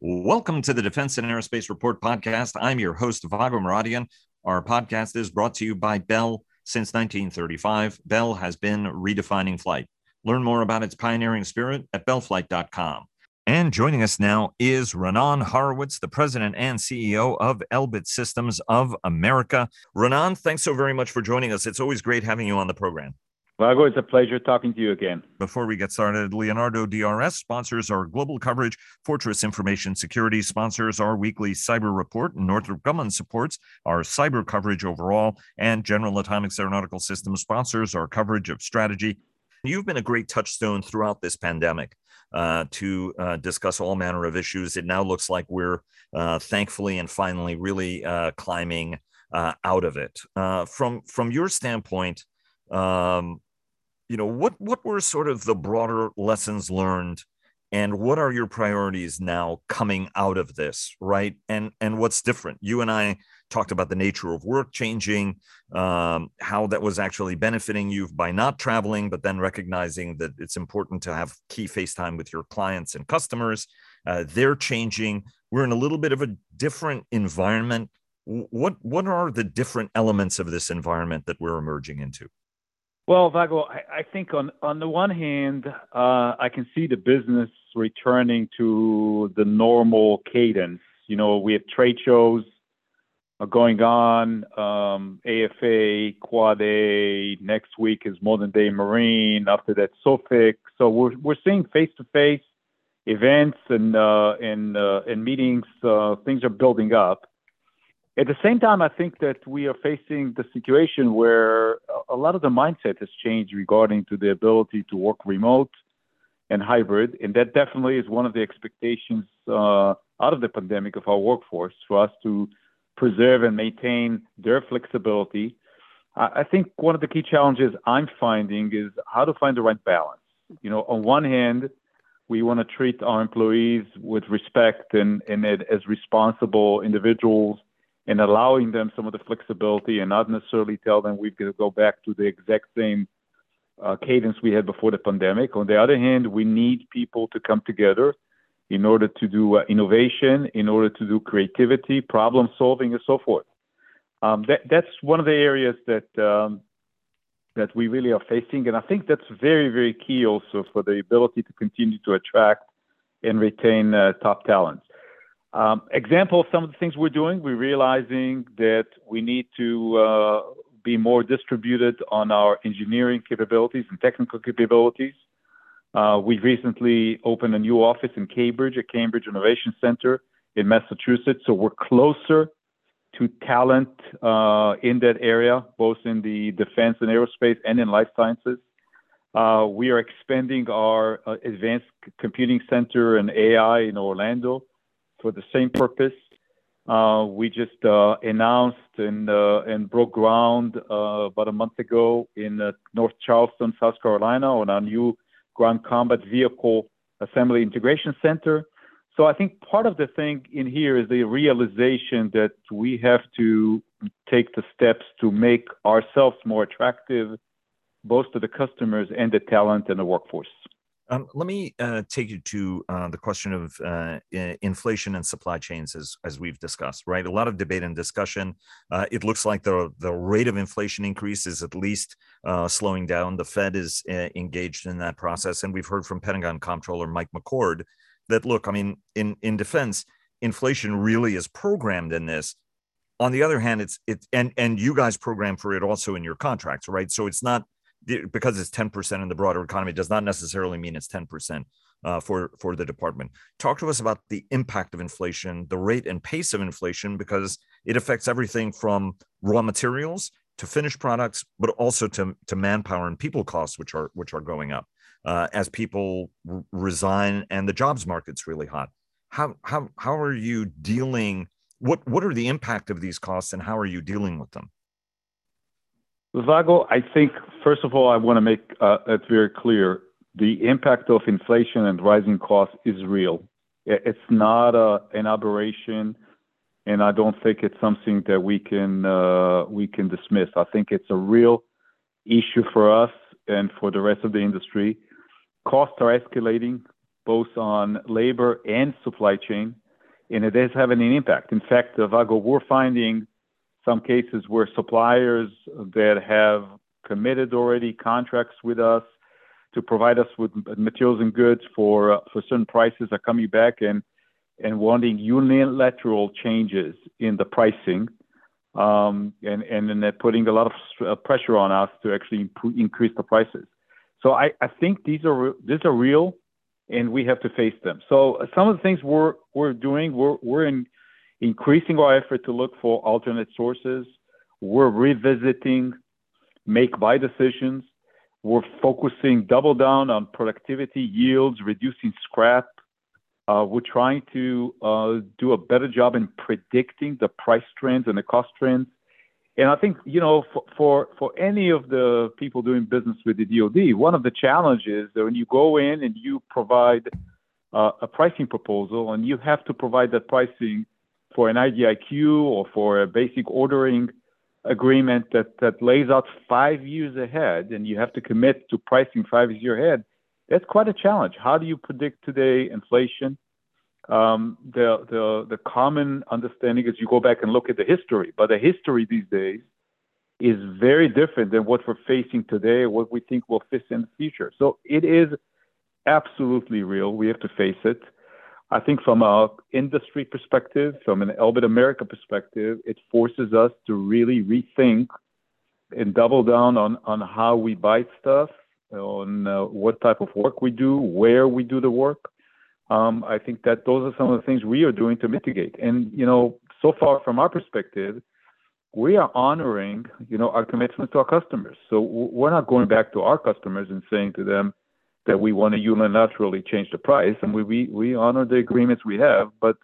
Welcome to the Defense and Aerospace Report podcast. I'm your host, Vago Muradian. Our podcast is brought to you by Bell since 1935. Bell has been redefining flight. Learn more about its pioneering spirit at bellflight.com. And joining us now is Raanan Horowitz, the president and CEO of Elbit Systems of America. Renan, thanks so very much for joining us. It's always great having you on the program. Vago, it's a pleasure talking to you again. Before we get started, Leonardo DRS sponsors our global coverage. Fortress Information Security sponsors our weekly cyber report. Northrop Grumman supports our cyber coverage overall. And General Atomics Aeronautical Systems sponsors our coverage of strategy. You've been a great touchstone throughout this pandemic uh, to uh, discuss all manner of issues. It now looks like we're uh, thankfully and finally really uh, climbing uh, out of it. Uh, from from your standpoint, um, you know what what were sort of the broader lessons learned and what are your priorities now coming out of this right? And and what's different? You and i talked about the nature of work changing um, how that was actually benefiting you by not traveling but then recognizing that it's important to have key facetime with your clients and customers. Uh, they're changing. We're in a little bit of a different environment. What what are the different elements of this environment that we're emerging into well, Vago, I, I think on on the one hand, uh, I can see the business returning to the normal cadence. You know, we have trade shows going on, um, AFA, Quad A. Next week is Modern Day Marine. After that, SOFIC. So we're we're seeing face to face events and uh, and uh, and meetings. Uh, things are building up. At the same time, I think that we are facing the situation where a lot of the mindset has changed regarding to the ability to work remote and hybrid, and that definitely is one of the expectations uh, out of the pandemic of our workforce for us to preserve and maintain their flexibility. I, think one of the key challenges I'm finding is how to find the right balance. You know, on one hand, we want to treat our employees with respect and, and as responsible individuals and allowing them some of the flexibility and not necessarily tell them we've got to go back to the exact same uh, cadence we had before the pandemic. On the other hand, we need people to come together in order to do uh, innovation, in order to do creativity, problem solving, and so forth. Um, that, that's one of the areas that um, that we really are facing, and I think that's very, very key also for the ability to continue to attract and retain uh, top talents. Um, example of some of the things we're doing, we're realizing that we need to uh, be more distributed on our engineering capabilities and technical capabilities. Uh, we recently opened a new office in Cambridge, a Cambridge Innovation Center in Massachusetts. So we're closer to talent uh, in that area, both in the defense and aerospace and in life sciences. Uh, we are expanding our uh, advanced computing center and AI in Orlando for the same purpose. Uh, we just uh, announced and, uh, and broke ground uh, about a month ago in North Charleston, South Carolina, on our new ground combat vehicle assembly integration center. So I think part of the thing in here is the realization that we have to take the steps to make ourselves more attractive, both to the customers and the talent and the workforce. Um, let me uh, take you to uh, the question of uh, inflation and supply chains, as as we've discussed. Right, a lot of debate and discussion. Uh, it looks like the the rate of inflation increase is at least uh, slowing down. The Fed is uh, engaged in that process, and we've heard from Pentagon Comptroller Mike McCord that look, I mean, in in defense, inflation really is programmed in this. On the other hand, it's it and and you guys program for it also in your contracts, right? So it's not because it's 10% in the broader economy does not necessarily mean it's 10% uh, for for the department. Talk to us about the impact of inflation, the rate and pace of inflation, because it affects everything from raw materials to finished products, but also to, to manpower and people costs, which are which are going up uh, as people r- resign and the jobs market's really hot. How how how are you dealing? What what are the impact of these costs, and how are you dealing with them? Vago, I think, first of all, I want to make uh, it very clear the impact of inflation and rising costs is real. It's not an aberration, and I don't think it's something that we can uh, we can dismiss. I think it's a real issue for us and for the rest of the industry. Costs are escalating both on labor and supply chain. and it is having an impact. In fact, Vago, we're finding some cases where suppliers that have committed already contracts with us to provide us with materials and goods for for certain prices are coming back and and wanting unilateral changes in the pricing, um, and and then they're putting a lot of uh, pressure on us to actually increase the prices. So I, I think these are these are real, and we have to face them. So uh, some of the things we're we're doing, we're we're in increasing our effort to look for alternate sources. We're revisiting make buy decisions. We're focusing double down on productivity, yields, reducing scrap. Uh, we're trying to uh, do a better job in predicting the price trends and the cost trends. And I think, you know, for, for, for any of the people doing business with the DoD, one of the challenges that when you go in and you provide uh, a pricing proposal and you have to provide that pricing for an IDIQ or for a basic ordering agreement that, that lays out five years ahead and you have to commit to pricing five years ahead, that's quite a challenge. How do you predict today inflation? Um, the, the, the common understanding is you go back and look at the history, but the history these days is very different than what we're facing today, what we think will face in the future. So it is absolutely real. We have to face it. I think from a industry perspective, from an Elbit America perspective, it forces us to really rethink and double down on, on how we buy stuff, on uh, what type of work we do, where we do the work. Um, I think that those are some of the things we are doing to mitigate. And you know, so far from our perspective, we are honoring you know our commitments to our customers. So we're not going back to our customers and saying to them, that we want to unilaterally change the price, and we, we, we honor the agreements we have, but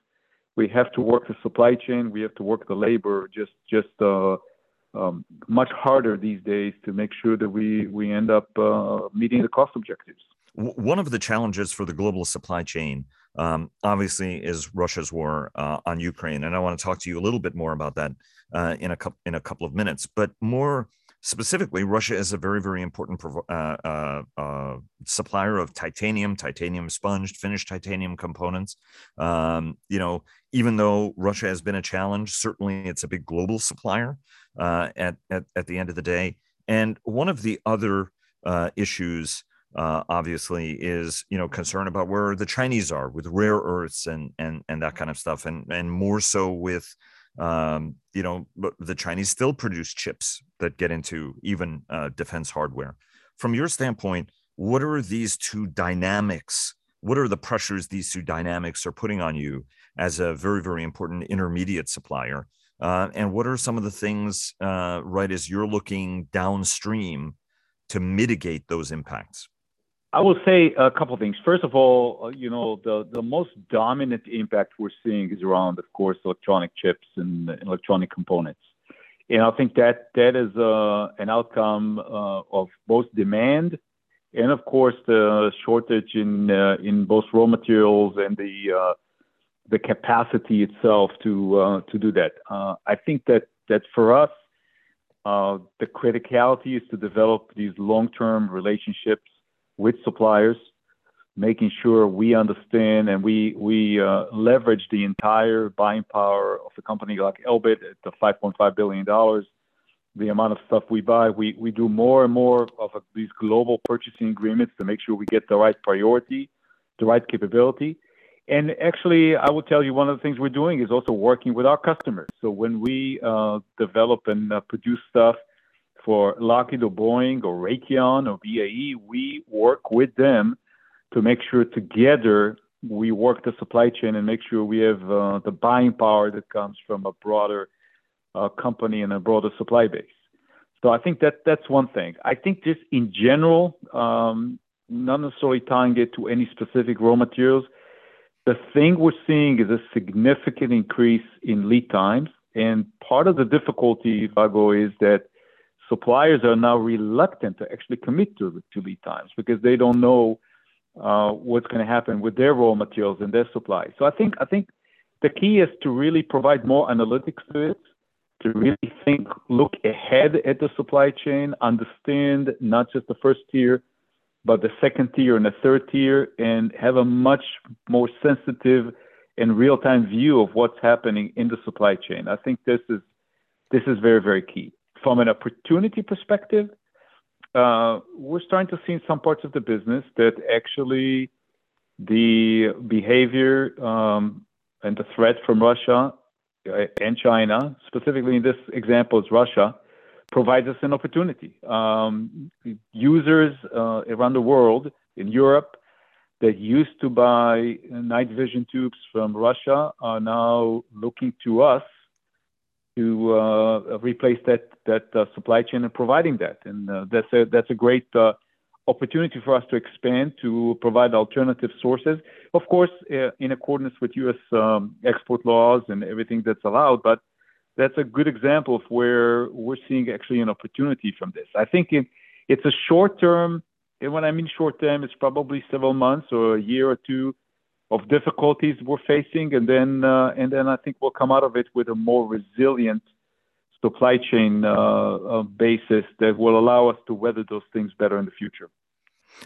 we have to work the supply chain, we have to work the labor just just uh, um, much harder these days to make sure that we we end up uh, meeting the cost objectives. One of the challenges for the global supply chain, um, obviously, is Russia's war uh, on Ukraine, and I want to talk to you a little bit more about that uh, in a couple in a couple of minutes. But more specifically, Russia is a very, very important uh, uh, uh, supplier of titanium, titanium sponged, finished titanium components. Um, you know, even though Russia has been a challenge, certainly it's a big global supplier uh, at, at, at the end of the day. And one of the other uh, issues, uh, obviously, is you know concern about where the Chinese are with rare earths and and and that kind of stuff, and and more so with um, you know, but the Chinese still produce chips that get into even uh, defense hardware. From your standpoint, what are these two dynamics? What are the pressures these two dynamics are putting on you as a very, very important intermediate supplier? Uh, and what are some of the things, uh, right, as you're looking downstream to mitigate those impacts? I will say a couple of things. First of all, uh, you know, the, the most dominant impact we're seeing is around, of course, electronic chips and electronic components. And I think that that is uh, an outcome uh, of both demand and, of course, the shortage in uh, in both raw materials and the uh, the capacity itself to uh, to do that. I think that that for us, the criticality is to develop these long-term relationships with suppliers, making sure we understand and we we uh, leverage the entire buying power of a company like Elbit at the 5.5 billion dollars. The amount of stuff we buy, we we do more and more of a, these global purchasing agreements to make sure we get the right priority, the right capability. And actually, I will tell you one of the things we're doing is also working with our customers. So when we uh, develop and uh, produce stuff for Lockheed or Boeing or Raytheon or BAE, we work with them to make sure together we work the supply chain and make sure we have uh, the buying power that comes from a broader uh, company and a broader supply base. So I think that that's one thing. I think just in general, um, not necessarily tying it to any specific raw materials. The thing we're seeing is a significant increase in lead times, and part of the difficulty, Vago, is that suppliers are now reluctant to actually commit to, to lead times because they don't know uh, what's going to happen with their raw materials and their supply. So I think I think the key is to really provide more analytics to it, to really think, look ahead at the supply chain, understand not just the first tier, but the second tier and the third tier, and have a much more sensitive and real-time view of what's happening in the supply chain. I think this is this is very very key. From an opportunity perspective, uh, we're starting to see in some parts of the business that actually the behavior um, and the threat from Russia uh, and China, specifically in this example, is Russia, provides us an opportunity. Um, users uh, around the world, in Europe, that used to buy night vision tubes from Russia are now looking to us to uh, replace that that uh, supply chain and providing that. And uh, that's a that's a great opportunity for us to expand to provide alternative sources. Of course, in accordance with U.S. Um, export laws and everything that's allowed, but that's a good example of where we're seeing actually an opportunity from this. I think it, it's a short term, and when I mean short term, it's probably several months or a year or two of difficulties we're facing, and then uh, and then I think we'll come out of it with a more resilient supply chain uh, uh, basis that will allow us to weather those things better in the future.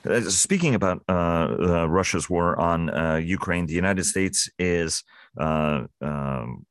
Uh, speaking about uh, uh, Russia's war on Ukraine, the United States is um,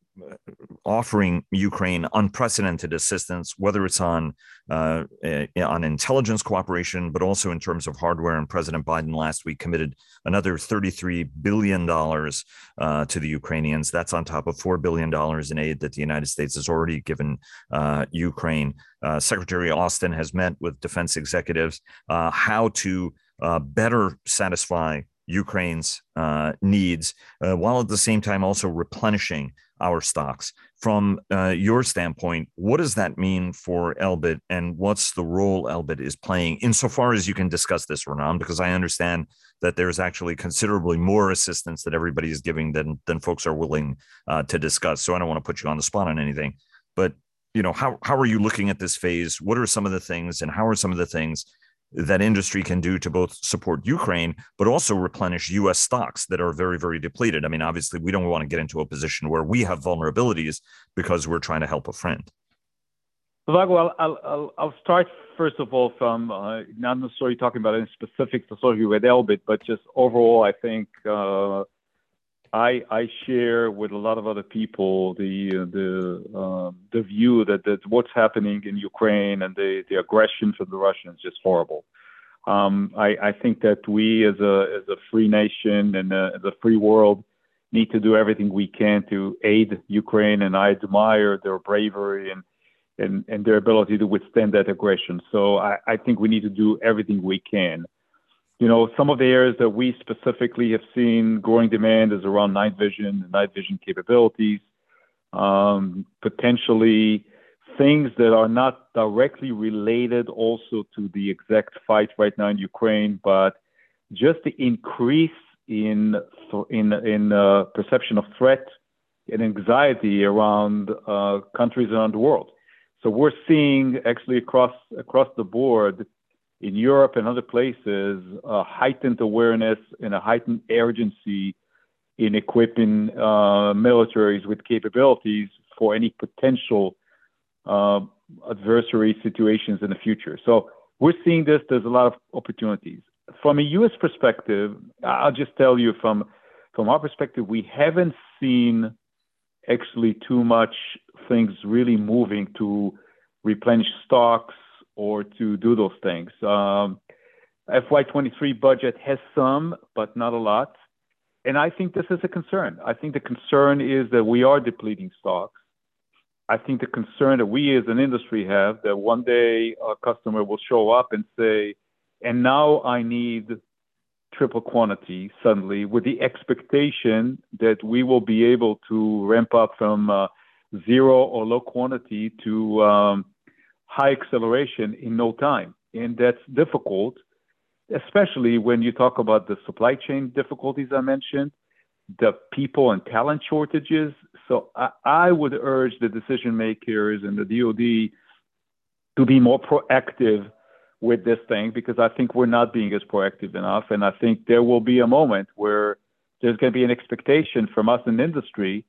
offering Ukraine unprecedented assistance, whether it's on uh, eh, on intelligence cooperation, but also in terms of hardware. And President Biden last week committed another 33 billion dollars uh, to the Ukrainians. That's on top of four billion dollars in aid that the United States has already given uh, Ukraine. Uh, Secretary Austin has met with defense executives uh, how to uh, better satisfy Ukraine's needs, while at the same time also replenishing our stocks. From uh, your standpoint, what does that mean for Elbit and what's the role Elbit is playing insofar as you can discuss this, Raanan? Because I understand that there's actually considerably more assistance that everybody is giving than, than folks are willing uh, to discuss. So I don't want to put you on the spot on anything, but you know, how, how are you looking at this phase? What are some of the things and how are some of the things that industry can do to both support Ukraine, but also replenish U.S. stocks that are very, very depleted. I mean, obviously, we don't want to get into a position where we have vulnerabilities because we're trying to help a friend. Vago, I'll, I'll, I'll start first of all from uh, not necessarily talking about any specifics associated with Elbit, but just overall, I think uh, I, I share with a lot of other people the the um, the view that, that what's happening in Ukraine and the, the aggression from the Russians is just horrible. Um, I, I think that we as a as a free nation and a, as a free world need to do everything we can to aid Ukraine, and I admire their bravery and and, and their ability to withstand that aggression. So I, I think we need to do everything we can you know, some of the areas that we specifically have seen growing demand is around night vision and night vision capabilities, um, potentially things that are not directly related also to the exact fight right now in Ukraine, but just the increase in in in uh, perception of threat and anxiety around uh, countries around the world. So we're seeing actually across across the board in Europe and other places a heightened awareness and a heightened urgency in equipping uh, militaries with capabilities for any potential uh, adversary situations in the future. So we're seeing this. There's a lot of opportunities. From a U.S. perspective, I'll just tell you from from our perspective, we haven't seen actually too much things really moving to replenish stocks or to do those things. Um, FY23 budget has some, but not a lot. And I think this is a concern. I think the concern is that we are depleting stocks. I think the concern that we as an industry have that one day a customer will show up and say, and now I need triple quantity suddenly with the expectation that we will be able to ramp up from uh, zero or low quantity to um, high acceleration in no time. And that's difficult, especially when you talk about the supply chain difficulties I mentioned, the people and talent shortages. So I, I would urge the decision makers and the DoD to be more proactive with this thing because I think we're not being as proactive enough. And I think there will be a moment where there's going to be an expectation from us in industry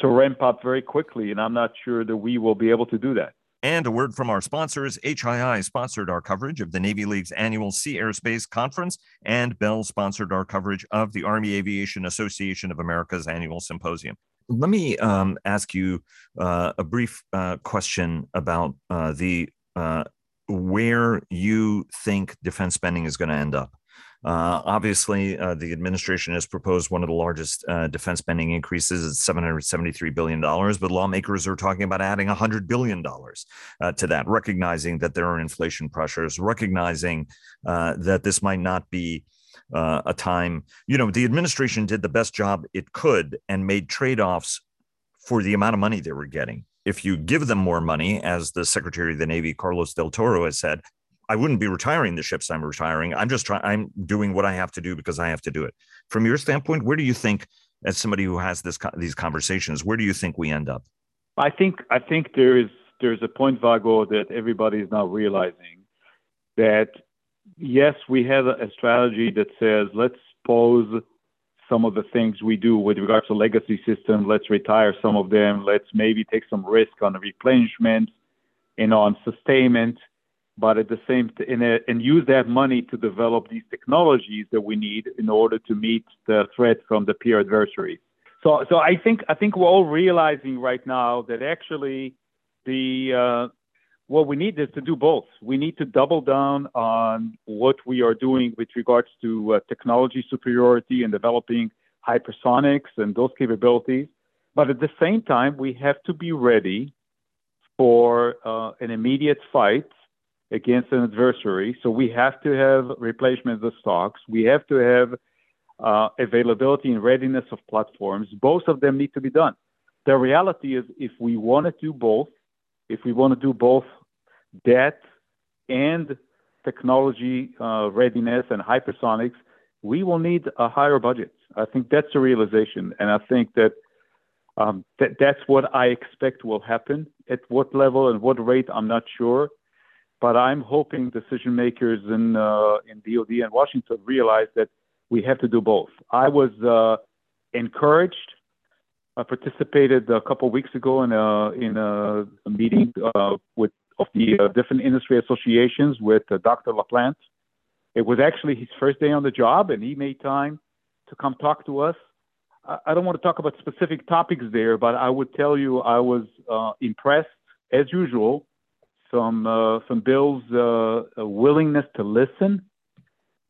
to ramp up very quickly. And I'm not sure that we will be able to do that. And a word from our sponsors. HII sponsored our coverage of the Navy League's annual Sea Airspace Conference, and Bell sponsored our coverage of the Army Aviation Association of America's annual symposium. Let me um, ask you uh, a brief uh, question about uh, the uh, where you think defense spending is going to end up. Uh, obviously, uh, the administration has proposed one of the largest uh, defense spending increases at $773 billion, but lawmakers are talking about adding $100 billion uh, to that, recognizing that there are inflation pressures, recognizing uh, that this might not be uh, a time, you know, the administration did the best job it could and made trade offs for the amount of money they were getting. If you give them more money, as the Secretary of the Navy, Carlos Del Toro, has said, I wouldn't be retiring the ships I'm retiring. I'm just trying, I'm doing what I have to do because I have to do it. From your standpoint, where do you think, as somebody who has this these conversations, where do you think we end up? I think I think there is there's a point, Vago, that everybody is now realizing that yes, we have a strategy that says let's pause some of the things we do with regards to legacy systems. Let's retire some of them. Let's maybe take some risk on replenishment and on sustainment but at the same t- in a, and use that money to develop these technologies that we need in order to meet the threat from the peer adversaries. So, so I think I think we're all realizing right now that actually the uh, what we need is to do both. We need to double down on what we are doing with regards to uh, technology superiority and developing hypersonics and those capabilities. But at the same time, we have to be ready for uh, an immediate fight against an adversary. So we have to have replacement of stocks. We have to have uh, availability and readiness of platforms. Both of them need to be done. The reality is, if we want to do both, if we want to do both debt and technology uh, readiness and hypersonics, we will need a higher budget. I think that's the realization, and I think that um, that that's what I expect will happen. At what level and what rate, I'm not sure. But I'm hoping decision makers in uh, in DoD and Washington realize that we have to do both. I was uh, encouraged. I participated a couple of weeks ago in a in a, meeting uh, with of the uh, different industry associations with uh, Dr. LaPlante. It was actually his first day on the job, and he made time to come talk to us. I, I don't want to talk about specific topics there, but I would tell you I was uh, impressed, as usual, from uh, from Bill's uh, willingness to listen,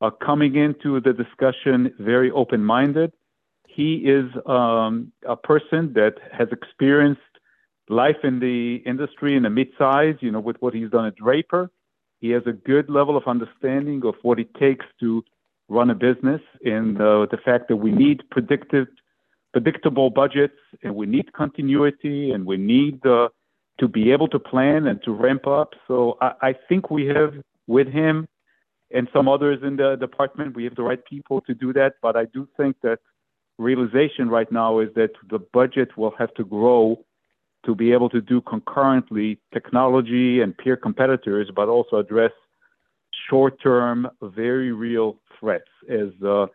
uh, coming into the discussion very open-minded. He is um, a person that has experienced life in the industry in the mid-size, you know, with what he's done at Draper. He has a good level of understanding of what it takes to run a business and uh, the fact that we need predictive, predictable budgets and we need continuity and we need uh, to be able to plan and to ramp up. So I, I think we have with him and some others in the department, we have the right people to do that. But I do think that realization right now is that the budget will have to grow to be able to do concurrently technology and peer competitors, but also address short-term, very real threats as, uh,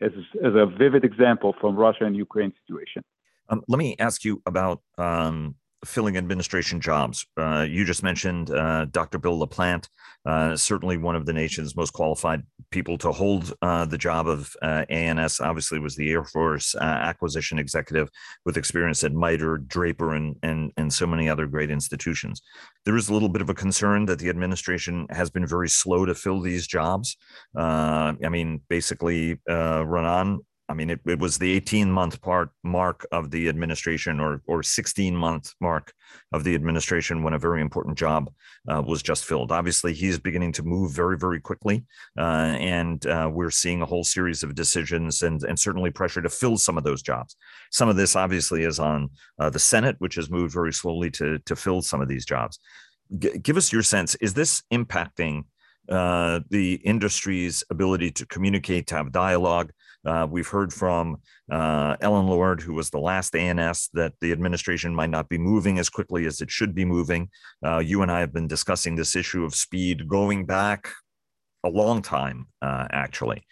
as, as a vivid example from Russia and Ukraine situation. Um, let me ask you about um, filling administration jobs. Uh, you just mentioned uh, Dr. Bill LaPlante, uh, certainly one of the nation's most qualified people to hold uh, the job of uh, A&S. Obviously, was the Air Force uh, acquisition executive with experience at MITRE, Draper, and and and so many other great institutions. There is a little bit of a concern that the administration has been very slow to fill these jobs. I mean, basically, Raanan I mean, it, it was the 18 month part mark of the administration or, or 16 month mark of the administration when a very important job uh, was just filled. Obviously, he's beginning to move very, very quickly. Uh, and uh, we're seeing a whole series of decisions and, and certainly pressure to fill some of those jobs. Some of this obviously is on uh, the Senate, which has moved very slowly to, to fill some of these jobs. G- give us your sense. Is this impacting uh, the industry's ability to communicate, to have dialogue? Uh, we've heard from uh, Ellen Lord, who was the last A&S, that the administration might not be moving as quickly as it should be moving. Uh, you and I have been discussing this issue of speed going back a long time, uh, actually.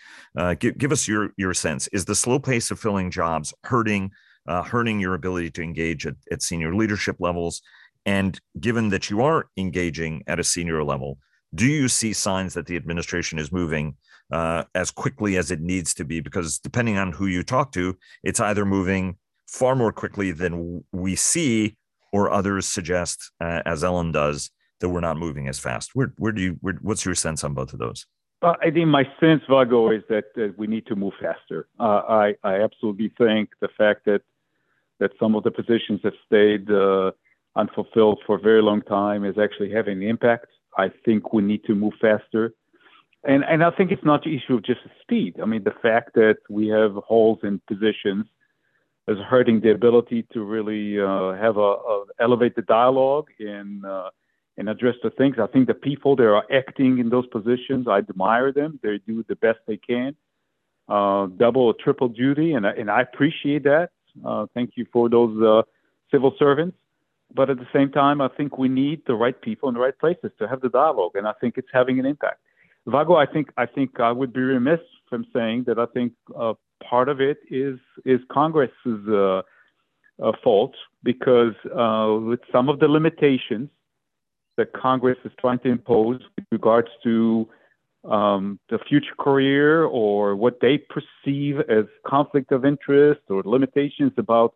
Give, give, us your your sense. Is the slow pace of filling jobs hurting hurting your ability to engage at, at senior leadership levels? And given that you are engaging at a senior level, do you see signs that the administration is moving uh, as quickly as it needs to be? Because depending on who you talk to, it's either moving far more quickly than we see, or others suggest, uh, as Ellen does, that we're not moving as fast. Where, where do you? Where, what's your sense on both of those? Uh, I think my sense, Vago, is that, that we need to move faster. Uh, I, I absolutely think the fact that that some of the positions have stayed uh, unfulfilled for a very long time is actually having an impact. I think we need to move faster. And, and I think it's not the issue of just speed. I mean, the fact that we have holes in positions is hurting the ability to really uh, have a, a elevate the dialogue and uh, and address the things. I think the people that are acting in those positions, I admire them. They do the best they can, uh, double or triple duty, and and I appreciate that. Uh, thank you for those uh, civil servants. But at the same time, I think we need the right people in the right places to have the dialogue, and I think it's having an impact. Vago, I think I think I would be remiss from saying that I think uh, part of it is is Congress's uh, uh, fault because uh, with some of the limitations that Congress is trying to impose with regards to um, the future career or what they perceive as conflict of interest or limitations about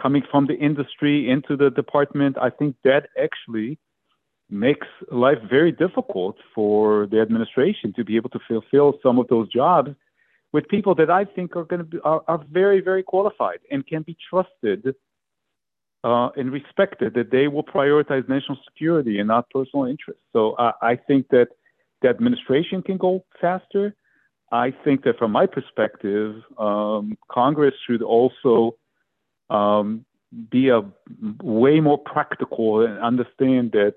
coming from the industry into the department, I think that actually makes life very difficult for the administration to be able to fulfill some of those jobs with people that I think are going to be are, are very very qualified and can be trusted uh, and respected that they will prioritize national security and not personal interests. So uh, I think that the administration can go faster. I think that from my perspective, um, Congress should also um, be a way more practical and understand that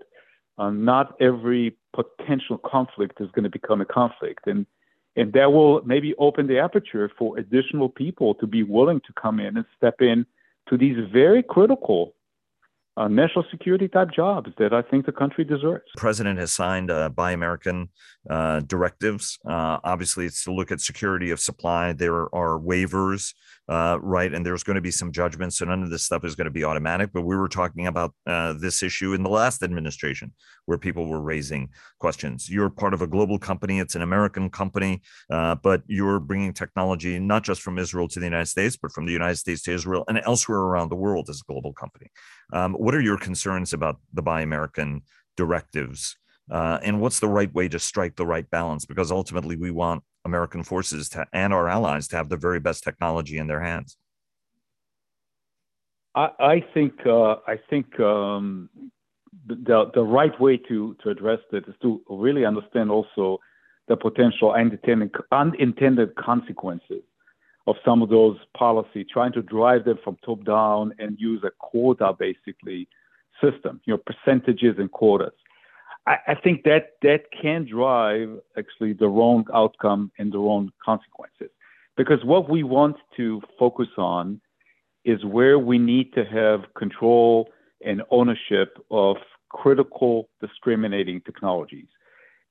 uh, not every potential conflict is going to become a conflict, and and that will maybe open the aperture for additional people to be willing to come in and step in to these very critical uh, national security type jobs that I think the country deserves. President has signed uh, Buy American uh, directives. Uh, obviously, it's to look at security of supply. There are waivers, uh, right? And there's going to be some judgments. So none of this stuff is going to be automatic. But we were talking about uh, this issue in the last administration where people were raising questions. You're part of a global company, it's an American company, but you're bringing technology not just from Israel to the United States, but from the United States to Israel and elsewhere around the world as a global company. Um, what are your concerns about the Buy American directives? Uh, and what's the right way to strike the right balance? Because ultimately, we want American forces to, and our allies to have the very best technology in their hands. I, I think uh, I think um, the the right way to to address it is to really understand also the potential unintended unintended consequences of some of those policy, trying to drive them from top down and use a quota basically system, you know, percentages and quotas. I, I think that that can drive actually the wrong outcome and the wrong consequences. Because what we want to focus on is where we need to have control and ownership of critical discriminating technologies.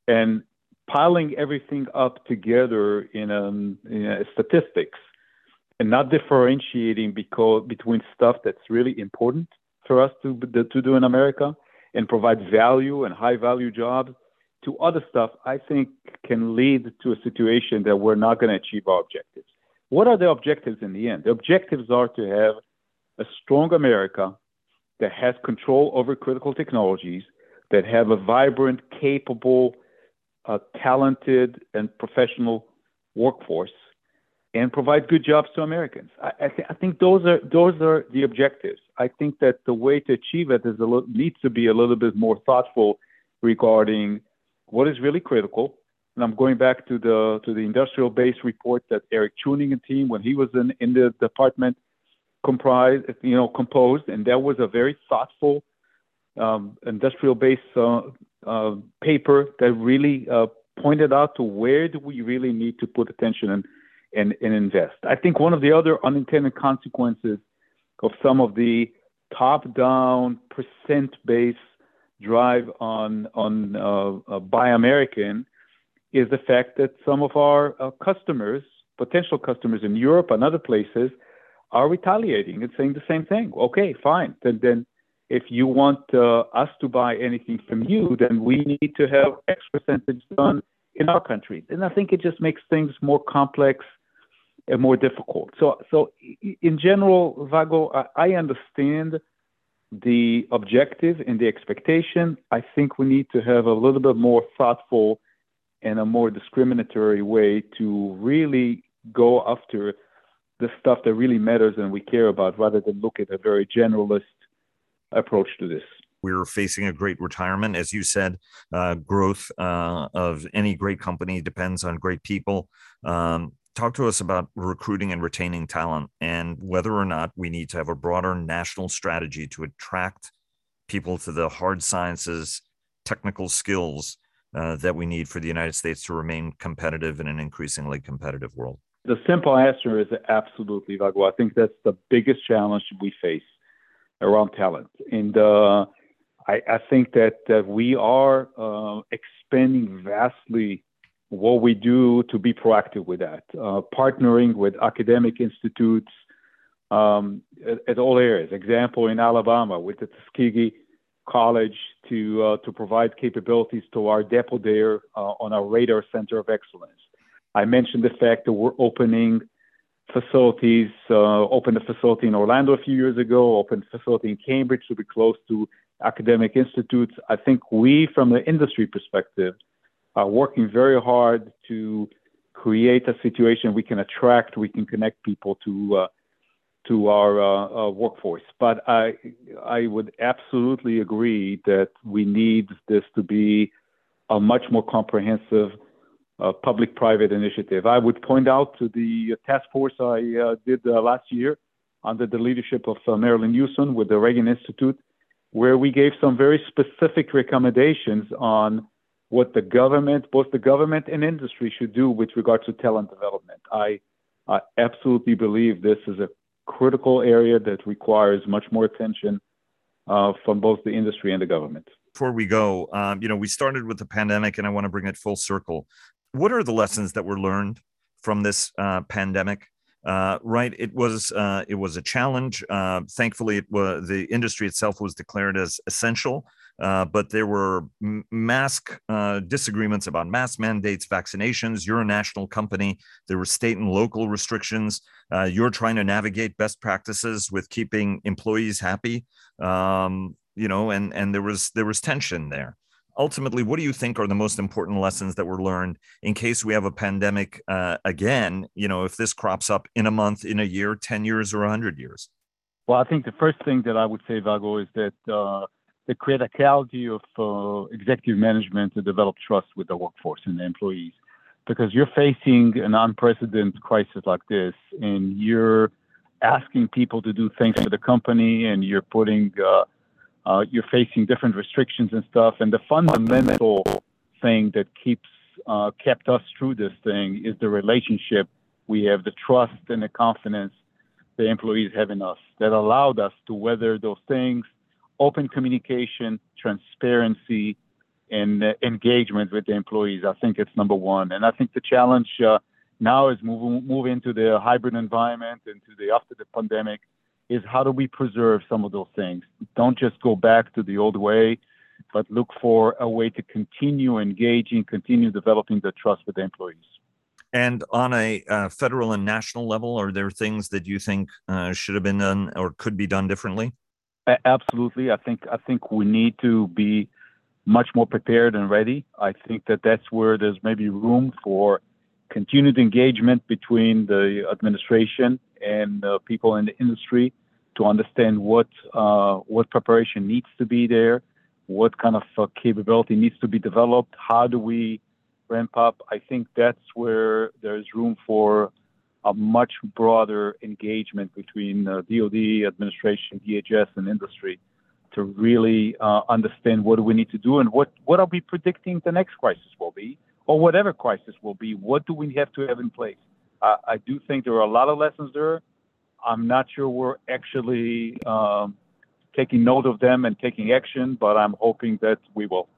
And piling everything up together in, um, in statistics and not differentiating because, between stuff that's really important for us to, to do in America and provide value and high value jobs to other stuff, I think can lead to a situation that we're not going to achieve our objectives. What are the objectives in the end? The objectives are to have a strong America that has control over critical technologies, that have a vibrant, capable, uh, talented, and professional workforce and provide good jobs to Americans. I, I, th- I, think those are those are the objectives. I think that the way to achieve it is a needs to be a little bit more thoughtful regarding what is really critical. And I'm going back to the to the industrial base report that Eric Chewning and team, when he was in, in the department, comprised you know composed, and that was a very thoughtful um, industrial base uh, uh, paper that really uh, pointed out to where do we really need to put attention and and, and invest. I think one of the other unintended consequences of some of the top-down percent-based drive on on uh, uh, Buy American is the fact that some of our uh, customers, potential customers in Europe and other places, are retaliating and saying the same thing. Okay, fine. Then then if you want uh, us to buy anything from you, then we need to have X percentage done in our country. And I think it just makes things more complex more difficult. So, so in general, Vago, I, I understand the objective and the expectation. I think we need to have a little bit more thoughtful and a more discriminatory way to really go after the stuff that really matters and we care about rather than look at a very generalist approach to this. We're facing a great retirement. As you said, uh, growth uh, of any great company depends on great people. Um, talk to us about recruiting and retaining talent and whether or not we need to have a broader national strategy to attract people to the hard sciences, technical skills uh, that we need for the United States to remain competitive in an increasingly competitive world. The simple answer is absolutely, Vago. I think that's the biggest challenge we face around talent. And uh, I, I, think that, that we are uh, expanding vastly what we do to be proactive with that, uh, partnering with academic institutes um, at, at, all areas. Example in Alabama with the Tuskegee College to uh, to provide capabilities to our depot there uh, on our radar center of excellence. I mentioned the fact that we're opening facilities, uh, opened a facility in Orlando a few years ago, opened a facility in Cambridge to be close to academic institutes. I think we, from the industry perspective, are working very hard to create a situation we can attract, we can connect people to uh, to our uh, uh, workforce. But I I would absolutely agree that we need this to be a much more comprehensive uh, public-private initiative. I would point out to the task force I uh, did uh, last year under the leadership of uh, Marillyn Hewson with the Reagan Institute, where we gave some very specific recommendations on what the government, both the government and industry, should do with regard to talent development. I, I absolutely believe this is a critical area that requires much more attention uh, from both the industry and the government before we go, um, you know, we started with the pandemic, and I want to bring it full circle what are the lessons that were learned from this uh, pandemic? Uh, right, it was uh, it was a challenge. Uh, thankfully, it was the industry itself was declared as essential, uh, but there were mask uh, disagreements about mask mandates, vaccinations. You're a national company. There were state and local restrictions. you're trying to navigate best practices with keeping employees happy. Um, you know, and and there was there was tension there ultimately, what do you think are the most important lessons that were learned in case we have a pandemic uh, again? You know, if this crops up in a month, in a year, 10 years, or 100 years? Well, I think the first thing that I would say, Vago, is that uh, the criticality of uh, executive management to develop trust with the workforce and the employees. Because you're facing an unprecedented crisis like this, and you're asking people to do things for the company, and you're putting uh, uh, you're facing different restrictions and stuff. And the fundamental thing that keeps uh, kept us through this thing is the relationship we have, the trust and the confidence the employees have in us that allowed us to weather those things. Open communication, transparency, and uh, engagement with the employees. I think it's number one. And I think the challenge uh, now is move move into the hybrid environment, and into the after the pandemic is how do we preserve some of those things? Don't just go back to the old way, but look for a way to continue engaging, continue developing the trust with the employees. And on a uh, federal and national level, are there things that you think uh, should have been done or could be done differently? Absolutely. I think I think we need to be much more prepared and ready. I think that that's where there's maybe room for continued engagement between the administration and uh, people in the industry to understand what uh, what preparation needs to be there, what kind of uh, capability needs to be developed, how do we ramp up. I think that's where there's room for a much broader engagement between DoD administration, DHS, and industry to really uh, understand what do we need to do and what what are we predicting the next crisis will be or whatever crisis will be. What do we have to have in place? I, I do think there are a lot of lessons there. I'm not sure we're actually um, taking note of them and taking action, but I'm hoping that we will.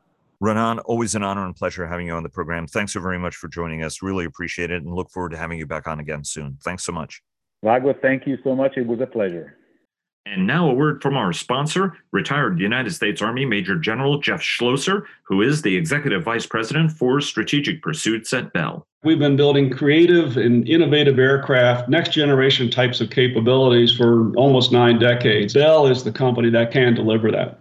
Raanan, always an honor and pleasure having you on the program. Thanks so very much for joining us. Really appreciate it and look forward to having you back on again soon. Thanks so much. Vago, thank you so much. It was a pleasure. And now a word from our sponsor, retired United States Army Major General Jeff Schlosser, who is the Executive Vice President for Strategic Pursuits at Bell. We've been building creative and innovative aircraft, next generation types of capabilities for almost nine decades. Bell is the company that can deliver that.